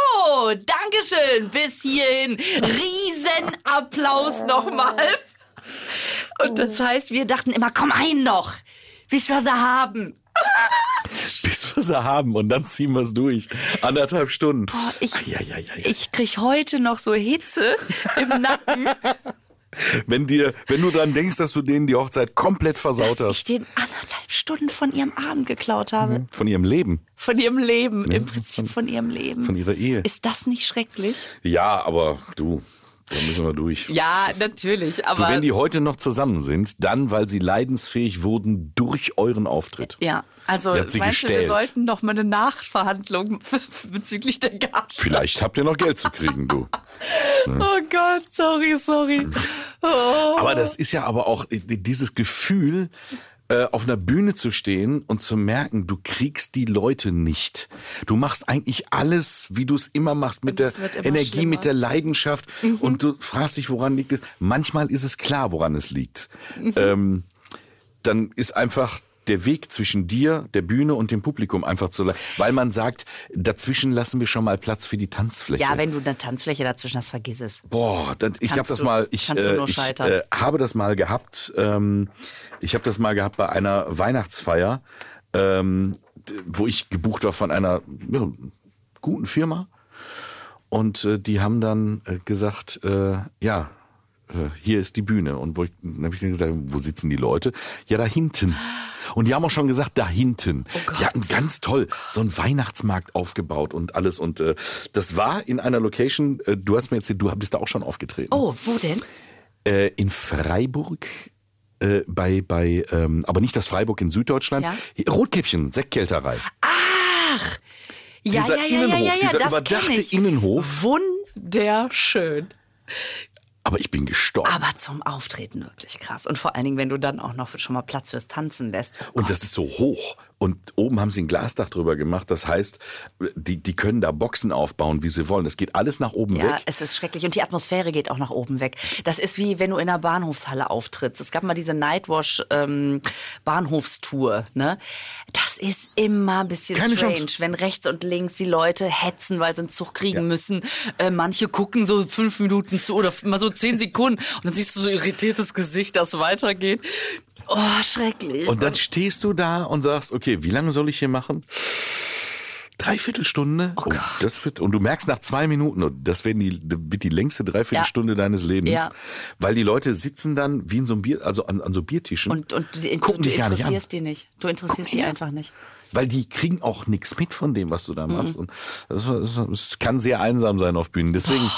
Dankeschön, bis hierhin. Riesenapplaus nochmal. Und das heißt, wir dachten immer, komm ein noch, bis wir sie haben. Bis wir sie haben und dann ziehen wir es durch. Anderthalb Stunden. ich- ja, ja, ja, ja. Ich krieg heute noch so Hitze im Nacken. Wenn dir, wenn du dran denkst, dass du denen die Hochzeit komplett versaut dass ich hast den anderthalb Stunden von ihrem Abend geklaut habe. von ihrem Leben, Von ihrem Leben, im Prinzip von ihrem Leben. von ihrer Ehe. Ist das nicht schrecklich? Ja, aber du, da müssen wir durch. Ja, natürlich, Du, aber. wenn die heute noch zusammen sind, dann, weil sie leidensfähig wurden durch euren Auftritt. ja, also meinst du, wir gestellt. sollten noch mal eine Nachverhandlung (laughs) bezüglich der Gage. Vielleicht habt ihr noch Geld zu kriegen, du. (laughs) Oh Gott, sorry, sorry. Oh. Aber das ist ja aber auch dieses Gefühl, auf einer Bühne zu stehen und zu merken, du kriegst die Leute nicht. Du machst eigentlich alles, wie du es immer machst, mit der Energie, schlimmer. Mhm. mit der Leidenschaft. Und du fragst dich, woran liegt es? Manchmal ist es klar, woran es liegt. Mhm. Ähm, dann ist einfach der Weg zwischen dir, der Bühne und dem Publikum einfach zu, weil man sagt, dazwischen lassen wir schon mal Platz für die Tanzfläche. Ja, wenn du eine Tanzfläche dazwischen hast, vergiss es. Boah, dann, ich habe das mal, ich, äh, ich äh, habe das mal gehabt. Ähm, ich habe das mal gehabt bei einer Weihnachtsfeier, ähm, wo ich gebucht war von einer ja, guten Firma. Und äh, die haben dann äh, gesagt, äh, ja, äh, hier ist die Bühne. Und wo ich, dann habe ich dann gesagt, wo sitzen die Leute? Ja, da hinten. Und die haben auch schon gesagt, da hinten. die hatten ganz toll so einen Weihnachtsmarkt aufgebaut und alles. Und äh, das war in einer Location, äh, du hast mir erzählt, du bist da auch schon aufgetreten. Oh, wo denn? Äh, in Freiburg. Äh, bei, bei ähm, aber nicht das Freiburg in Süddeutschland. Ja. Rotkäppchen, Sektkälterei. Ach! Ja, Dieser ja, ja, Innenhof, ja, ja, ja, dieser das überdachte. Innenhof. Wunderschön. Aber ich bin gestorben. Aber zum Auftreten wirklich krass. Und vor allen Dingen, wenn du dann auch noch schon mal Platz fürs Tanzen lässt. Oh Und das ist so hoch. Und oben haben sie ein Glasdach drüber gemacht. Das heißt, die, die können da Boxen aufbauen, wie sie wollen. Es geht alles nach oben Ja, weg. es ist schrecklich. Und die Atmosphäre geht auch nach oben weg. Das ist wie wenn du in einer Bahnhofshalle auftrittst. Es gab mal diese Nightwash ähm, Bahnhofstour. Ne? Das ist immer ein bisschen Keine strange, Chance. wenn rechts und links die Leute hetzen, weil sie einen Zug kriegen müssen. Äh, manche gucken so fünf Minuten zu oder mal so zehn Sekunden und dann siehst du so irritiertes Gesicht, das weitergeht. Oh, schrecklich. Und dann stehst du da und sagst, okay, wie lange soll ich hier machen? Dreiviertelstunde? Oh, Gott. das wird, und du merkst nach zwei Minuten, und das werden die, wird die längste Dreiviertelstunde deines Lebens, Ja. weil die Leute sitzen dann wie in so einem Bier, also an, an so Biertischen. und, und die, gucken du, du dich gar nicht an. interessierst die nicht. Du interessierst die Ja. einfach nicht. Weil die kriegen auch nichts mit von dem, was du Mhm. da machst. Und das, das, das kann sehr einsam sein auf Bühnen. Deswegen, Oh,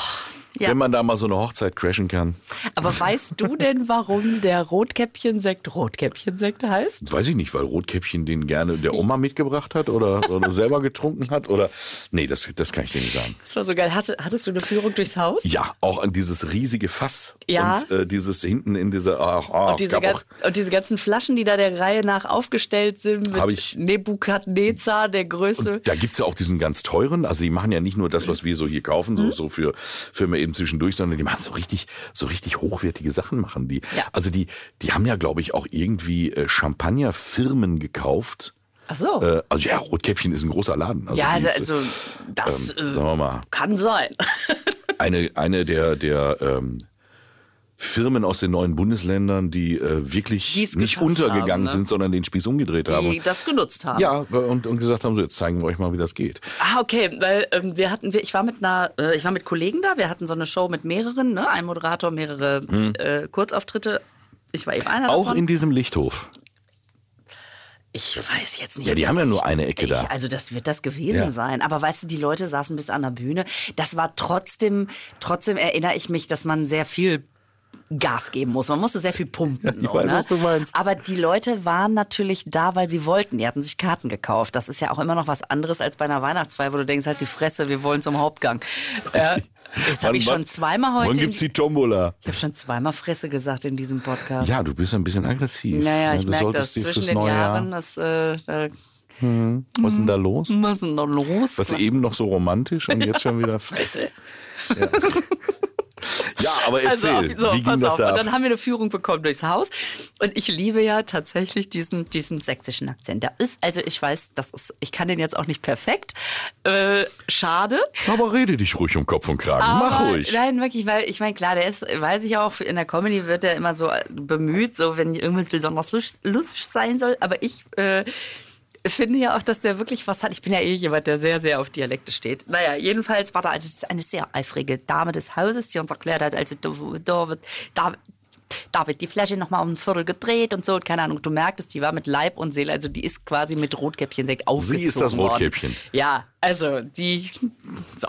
ja. wenn man da mal so eine Hochzeit crashen kann, Aber weißt du denn, warum der Rotkäppchensekt Rotkäppchensekt heißt? weiß ich nicht, weil Rotkäppchen den gerne der Oma mitgebracht hat oder, oder selber getrunken hat oder. Nee, das, das kann ich dir nicht sagen. Das war so geil. Hatte, hattest du eine Führung durchs Haus? Ja, auch an dieses riesige Fass Ja. und äh, dieses hinten in dieser. Ach, ach, Und es diese, auch, und diese ganzen Flaschen, die da der Reihe nach aufgestellt sind, mit ich- Nebukadnezar, der Größe. da gibt's ja auch diesen ganz teuren. Also die machen ja nicht nur das, was wir so hier kaufen, so, so für, für eben zwischendurch, sondern die machen so richtig, so richtig hochwertige Sachen machen die. Ja. Also die, die haben ja, glaube ich, auch irgendwie äh, Champagnerfirmen gekauft. Ach so. Äh, also ja, Rotkäppchen ist ein großer Laden. Also ja, also das ähm, äh, sagen wir mal, kann sein. (laughs) eine, eine der, der ähm, Firmen aus den neuen Bundesländern, die äh, wirklich Die nicht untergegangen haben, ne? sind, sondern den Spieß umgedreht haben. Die das genutzt haben. Ja, und, und gesagt haben, so jetzt zeigen wir euch mal, wie das geht. Ah, okay, weil ähm, wir hatten, wir- ich war mit einer, äh, ich war mit Kollegen da, wir hatten so eine Show mit mehreren, ne? ein Moderator, mehrere äh, Kurzauftritte. Ich war eben einer Hm. Auch davon. in diesem Lichthof. ich weiß jetzt nicht. Ja, die haben ja nur eine Ecke da. Ich, also das wird das gewesen Ja. sein. Aber weißt du, die Leute saßen bis an der Bühne. Das war trotzdem, trotzdem erinnere ich mich, dass man sehr viel Gas geben muss. Man musste sehr viel pumpen. ich so, weiß, ne? was du meinst. Aber die Leute waren natürlich da, weil sie wollten. Die hatten sich Karten gekauft. Das ist ja auch immer noch was anderes als bei einer Weihnachtsfeier, wo du denkst, halt die Fresse, wir wollen zum Hauptgang. Äh, jetzt habe ich Wann- schon zweimal Wann heute. in- gibt's die Tombola? Ich habe schon zweimal Fresse gesagt in diesem Podcast. Ja, du bist ein bisschen aggressiv. Naja, Ja, ich du merke das zwischen den Jahren. Jahr- Das, äh, da Was ist denn da los? was ist denn da los? Was eben noch so romantisch und jetzt schon wieder (laughs) Fresse. Ja, aber erzähl, Also, so, wie ging pass das auf. da Und ab? dann haben wir eine Führung bekommen durchs Haus. Und ich liebe ja tatsächlich diesen, diesen sächsischen Akzent. Der ist, also ich weiß, das ist, ich kann den jetzt auch nicht perfekt. Äh, schade. Aber rede dich ruhig um Kopf und Kragen. Mach Aber ruhig. Nein, wirklich, weil ich meine, klar, der ist, weiß ich auch, in der Comedy wird er immer so bemüht, so wenn irgendwas besonders lust- lustig sein soll. Aber ich äh, finde ja auch, dass der wirklich was hat. Ich bin ja eh jemand, der sehr, sehr auf Dialekte steht. Naja, jedenfalls war da also eine sehr eifrige Dame des Hauses, die uns erklärt hat, also da, da wird, da, da wird die Flasche nochmal um ein Viertel gedreht und so. Und keine Ahnung, du merktest, die war mit Leib und Seele, also die ist quasi mit Rotkäppchensekt aufgezogen Sie ist das worden. Rotkäppchen. Ja, also die. So.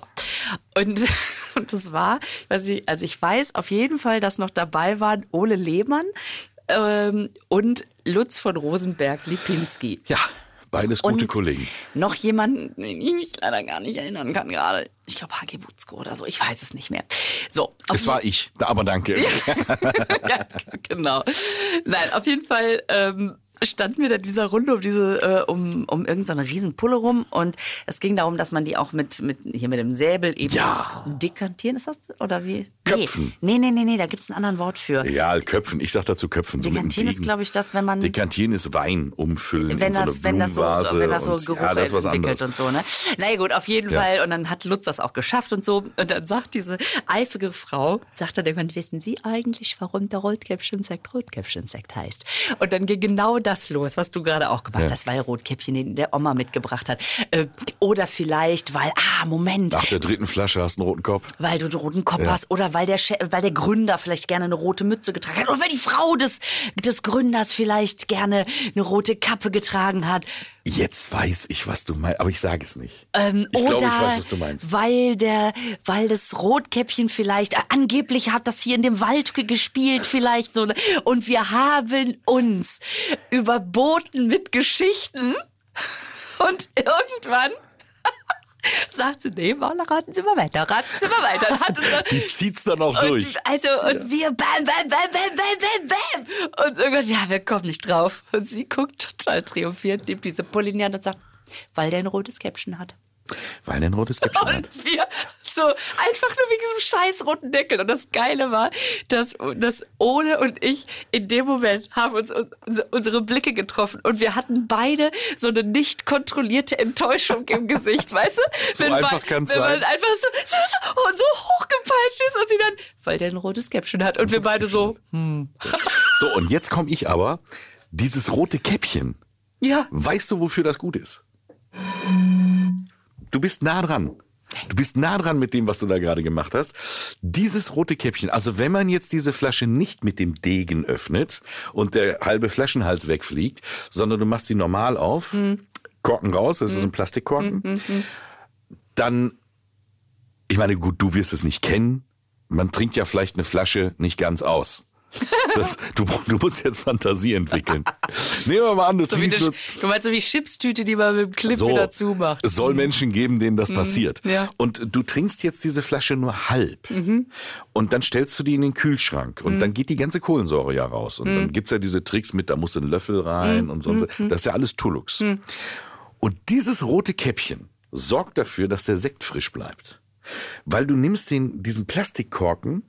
Und, (laughs) und das war, nicht, also ich weiß auf jeden Fall, dass noch dabei waren Ole Lehmann ähm, und Lutz von Rosenberg-Lipinski. Ja, beides gute Und Kollegen. Noch jemanden, den ich mich leider gar nicht erinnern kann gerade. Ich glaube Hagi Butzko oder so, ich weiß es nicht mehr. So, Es war ich, aber danke. (laughs) ja, genau. Nein, auf jeden Fall ähm, standen wir da in dieser Runde um diese, äh, um, um irgendeine so riesen Pulle rum und es ging darum, dass man die auch mit, mit hier mit dem Säbel eben Ja. dekantieren, ist das? Oder wie? Köpfen. Nee, nee, nee, nee, da gibt es ein anderes Wort für. Ja, Köpfen. Ich sag dazu Köpfen. So Dekantieren ist, Degen. glaube ich, das, wenn man. Dekantieren ist Wein umfüllen wenn in so eine das, wenn das so, Blumenvase. wenn das so und, Geruch ja, das ist was entwickelt anderes. und so, ne? Naja, gut, auf jeden Ja. Fall. Und dann hat Lutz das auch geschafft und so. Und dann sagt diese eifrige Frau, sagt dann irgendwann, wissen Sie eigentlich, warum der Rotkäppchensekt Rotkäppchensekt heißt? Und dann ging genau das los, was du gerade auch gemacht Ja. hast, weil Rotkäppchen den der Oma mitgebracht hat. Äh, Oder vielleicht, weil, ah, Moment, Nach der dritten Flasche hast du einen roten Kopf. weil du einen roten Kopf Ja. hast oder weil der, weil der Gründer vielleicht gerne eine rote Mütze getragen hat oder weil die Frau des, des Gründers vielleicht gerne eine rote Kappe getragen hat. Jetzt weiß ich, was du meinst, aber ich sage es nicht. Ähm, ich oder glaube, ich weiß, was du meinst. weil der, weil das Rotkäppchen vielleicht äh, angeblich hat das hier in dem Wald ge- gespielt vielleicht so ne? und wir haben uns überboten mit Geschichten (laughs) und irgendwann sagt sie, nee, mal raten Sie mal weiter, raten Sie mal weiter. Hat unser, (laughs) Die zieht's dann auch durch. und, also, und wir bam, bam, bam, bam, bam, bam, bam. Und irgendwann, ja, wir kommen nicht drauf. Und sie guckt total triumphierend, nimmt diese Pulle in die Hand und sagt, weil der ein rotes Käppchen hat. Weil der ein rotes Käppchen hat. Und wir so einfach nur wegen diesem scheiß roten Deckel. Und das Geile war, dass, dass Ole und ich in dem Moment haben uns, uns unsere Blicke getroffen und wir hatten beide so eine nicht kontrollierte Enttäuschung im Gesicht, (laughs) weißt du? So wenn einfach man, kann's wenn man sein. einfach so, so, so, und so hochgepeitscht ist und sie dann, weil der ein rotes Käppchen hat. Und wir beide so, So, und jetzt komme ich aber. Dieses rote Käppchen. ja, Weißt du, wofür das gut ist? Du bist nah dran. Du bist nah dran mit dem, was du da gerade gemacht hast. Dieses rote Käppchen, also wenn man jetzt diese Flasche nicht mit dem Degen öffnet und der halbe Flaschenhals wegfliegt, sondern du machst sie normal auf, Korken raus, das ist ein Plastikkorken, dann, ich meine, gut, du wirst es nicht kennen, man trinkt ja vielleicht eine Flasche nicht ganz aus. (laughs) Das, du, du musst jetzt Fantasie entwickeln. Nehmen wir mal an, du so wie eine, du meinst so wie Chipstüte, die man mit dem Clip wieder zumacht. es soll Menschen geben, denen das passiert. ja. Und du trinkst jetzt diese Flasche nur halb. Und dann stellst du die in den Kühlschrank. Und dann geht die ganze Kohlensäure ja raus. Und dann gibt's ja diese Tricks mit, da muss ein Löffel rein und sonst. Das ist ja alles Tullux. Und dieses rote Käppchen sorgt dafür, dass der Sekt frisch bleibt. Weil du nimmst den, diesen Plastikkorken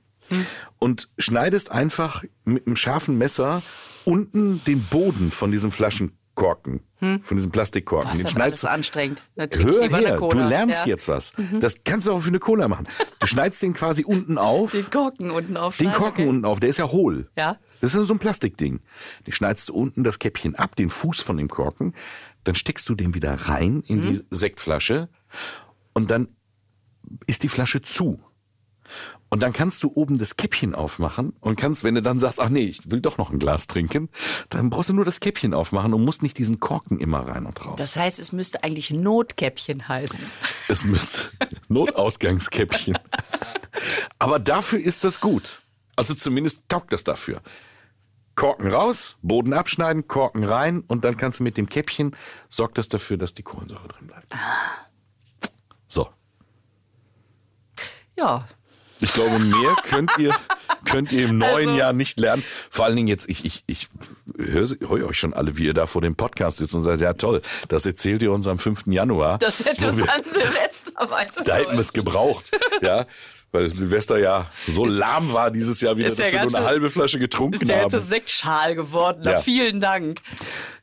und schneidest einfach mit einem scharfen Messer unten den Boden von diesem Flaschenkorken, von diesem Plastikkorken. Das den ist alles schneidest du anstrengend. Hör her, du lernst ja. jetzt was. Das kannst du auch für eine Cola machen. Du schneidest den quasi unten auf, Den Korken unten auf. den Korken unten auf, der ist ja hohl. Ja. Das ist so ein Plastikding. Den schneidest du unten das Käppchen ab, den Fuß von dem Korken, dann steckst du den wieder rein in die Sektflasche und dann ist die Flasche zu. Und dann kannst du oben das Käppchen aufmachen und kannst, wenn du dann sagst, ach nee, ich will doch noch ein Glas trinken, dann brauchst du nur das Käppchen aufmachen und musst nicht diesen Korken immer rein und raus. Das heißt, es müsste eigentlich Notkäppchen heißen. Es müsste (laughs) Notausgangskäppchen. Aber dafür ist das gut. Also zumindest taugt das dafür. Korken raus, Boden abschneiden, Korken rein und dann kannst du mit dem Käppchen, sorgt das dafür, dass die Kohlensäure drin bleibt. So. Ja. Ich glaube, mehr (laughs) könnt ihr, könnt ihr im neuen Also- Jahr nicht lernen. Vor allen Dingen jetzt, ich, ich, ich höre hör euch schon alle, wie ihr da vor dem Podcast sitzt und sagt, ja toll, das erzählt ihr uns am 5. Januar. Das hätte uns an Silvester (laughs) weiter. Da hätten wir es gebraucht, ja. Weil Silvester ja so lahm war dieses Jahr wieder, ist dass wir nur eine ganze- halbe Flasche getrunken Ist der ganze haben. Sektschal geworden. Na, Ja. Vielen Dank.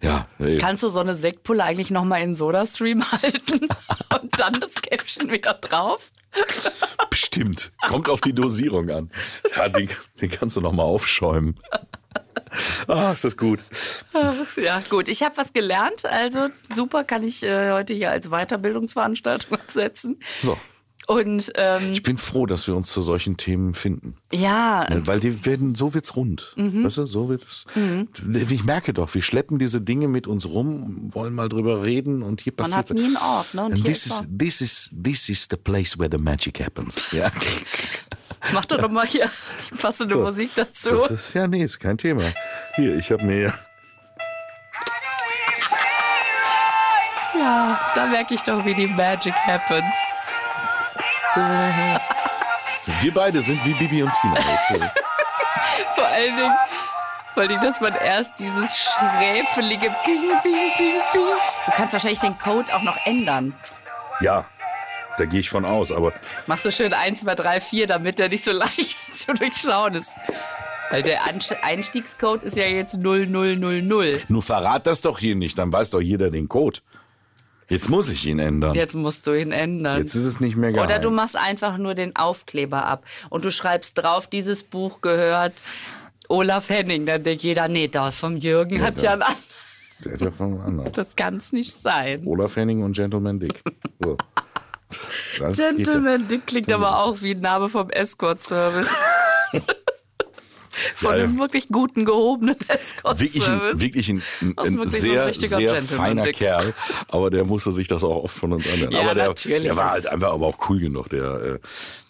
Ja, ey. Kannst du so eine Sektpulle eigentlich noch mal in Sodastream (laughs) halten und dann das Käppchen wieder drauf? bestimmt. Kommt auf die Dosierung an. Ja, den, den kannst du noch mal aufschäumen. Ah, ist das gut. Ja, gut. Ich habe was gelernt. Also super, kann ich äh, heute hier als Weiterbildungsveranstaltung (laughs) absetzen. So. Und ähm, Ich bin froh, dass wir uns zu solchen Themen finden. ja, Ne, Weil die werden, so wird's rund. Mhm. Weißt du, so wird es. Ich merke doch, wir schleppen diese Dinge mit uns rum, wollen mal drüber reden und hier man passiert hat nie einen Ort. Ne? Und And hier this ist is, this is this is the place where the magic happens. (laughs) Ja. Mach doch noch mal hier die passende So. Musik dazu. Das ist ja nee, ist kein Thema. Hier, ich habe mir Ja, da merke ich doch, wie die Magic happens. Wir beide sind wie Bibi und Tina. (laughs) Vor allen Dingen, Vor allem, dass man erst dieses schräpelige Ping, Ping, Ping, Ping. Du kannst wahrscheinlich den Code auch noch ändern. Ja, da gehe ich von aus, aber Machst du schön 1, 2, 3, 4, damit der nicht so (laughs) leicht zu durchschauen ist. Weil der Einstiegscode ist ja jetzt 0000. nur verrat das doch hier nicht, dann weiß doch jeder den Code. Jetzt muss ich ihn ändern. Jetzt musst du ihn ändern. Jetzt ist es nicht mehr geheim. Oder du machst einfach nur den Aufkleber ab und du schreibst drauf, dieses Buch gehört Olaf Henning. Dann denkt jeder, nee, das vom Jürgen hat ja ein an- Der hat ja von anderen. Das kann's nicht sein. Olaf Henning und Gentleman Dick. So. Ja. Gentleman Dick klingt aber auch wie ein Name vom Escort-Service. (laughs) Von Ja, einem wirklich guten, gehobenen ein, Escort-Service. wirklich ein, ein, ein wirklich so ein sehr, sehr Gentleman, feiner Dick. Kerl. Aber der musste sich das auch oft von uns anhören. Ja, aber der, der war halt einfach aber auch cool genug. Der, äh,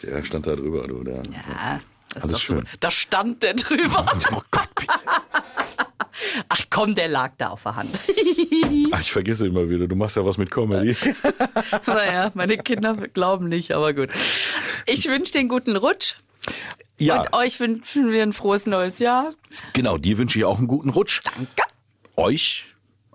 der stand da drüber. Du, der, Ja, das ist schön. super. Da stand der drüber. (laughs) Oh Gott, bitte. Ach komm, der lag da auf der Hand. (laughs) Ach, ich vergesse immer wieder. Du machst ja was mit Comedy. (laughs) naja, meine Kinder glauben nicht, aber gut. Ich wünsche dir einen guten Rutsch. Ja, Und euch wünschen wir ein frohes neues Jahr. genau. Dir wünsche ich auch einen guten Rutsch. Danke. Euch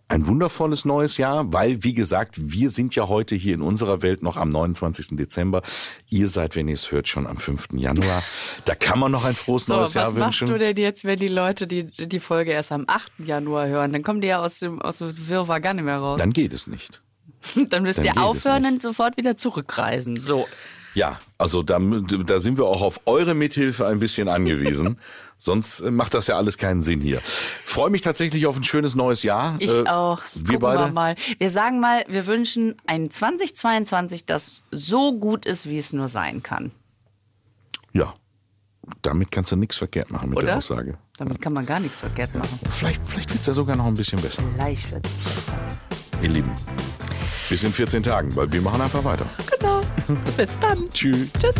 ein wundervolles neues Jahr, weil, wie gesagt, wir sind ja heute hier in unserer Welt noch am 29. Dezember. Ihr seid, wenn ihr es hört, schon am 5. Januar. Da kann man noch ein frohes So, neues was Jahr machst wünschen. du denn jetzt, wenn die Leute die, die Folge erst am 8. Januar hören? Dann kommen die ja aus dem, aus dem Wirrwarr gar nicht mehr raus. Dann geht es nicht. (laughs) Dann müsst dann ihr aufhören und sofort wieder zurückreisen. So. Ja, also da, da sind wir auch auf eure Mithilfe ein bisschen angewiesen. (laughs) Sonst äh, macht das ja alles keinen Sinn hier. Freue mich tatsächlich auf ein schönes neues Jahr. Ich Äh, auch. Wir Gucken beide. wir mal. Wir sagen mal, wir wünschen ein 2022, das so gut ist, wie es nur sein kann. Ja, damit kannst du nichts verkehrt machen mit der Oder? Aussage. Damit kann man gar nichts verkehrt machen. Vielleicht, vielleicht wird's ja sogar noch ein bisschen besser. Vielleicht wird es besser. Ihr Lieben, bis in 14 Tagen, weil wir machen einfach weiter. Genau. Bis dann. Tschüss. Tschüss.